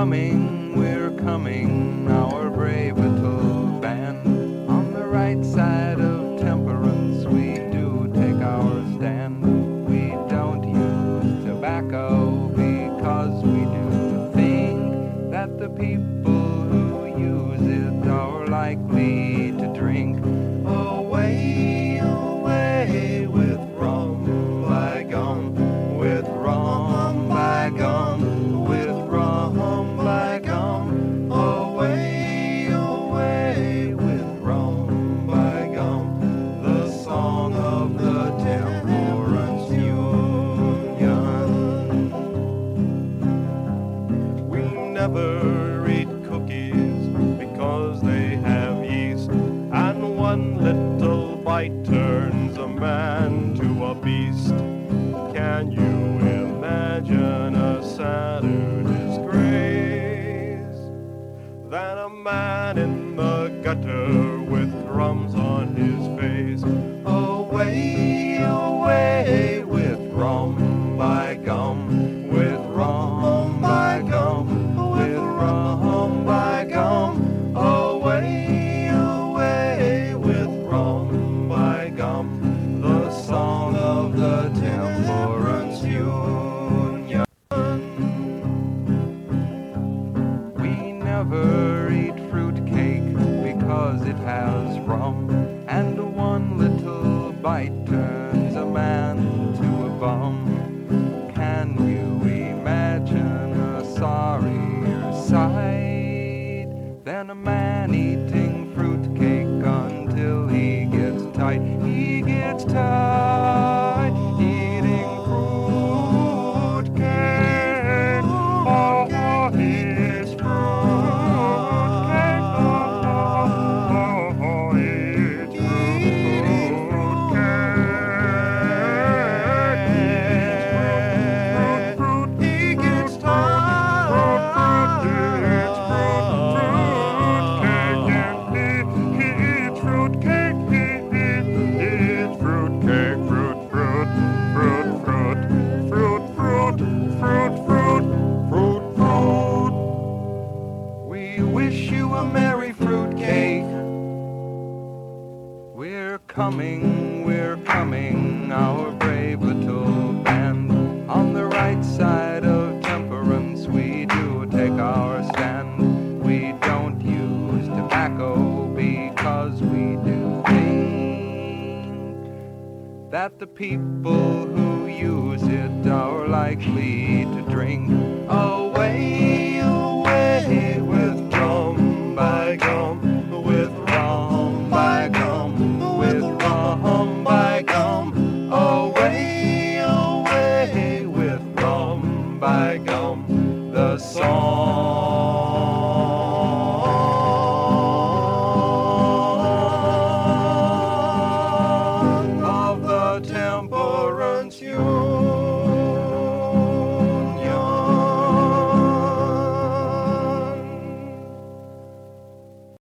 coming, we're coming, our brave little band. On the right side of temperance, we do take our stand. We don't use tobacco because we do think that the people never eat cookies because they have yeast, and one little bite turns a man to a beast. Can you imagine a sadder disgrace than a man in the gutter with crumbs on his face? Away, away the Temperance Union. We never eat fruitcake because it has rum, and one little bite turns a man to a bum. Can you imagine a sorrier sight than a man eating fruitcake until he gets tight? He gets tight you a merry fruitcake. We're coming, we're coming, our brave little band. On the right side of temperance, we do take our stand. We don't use tobacco because we do think that the people who use it are likely to drink. Away, away rum, by gum. Away, away with rum, by gum. The song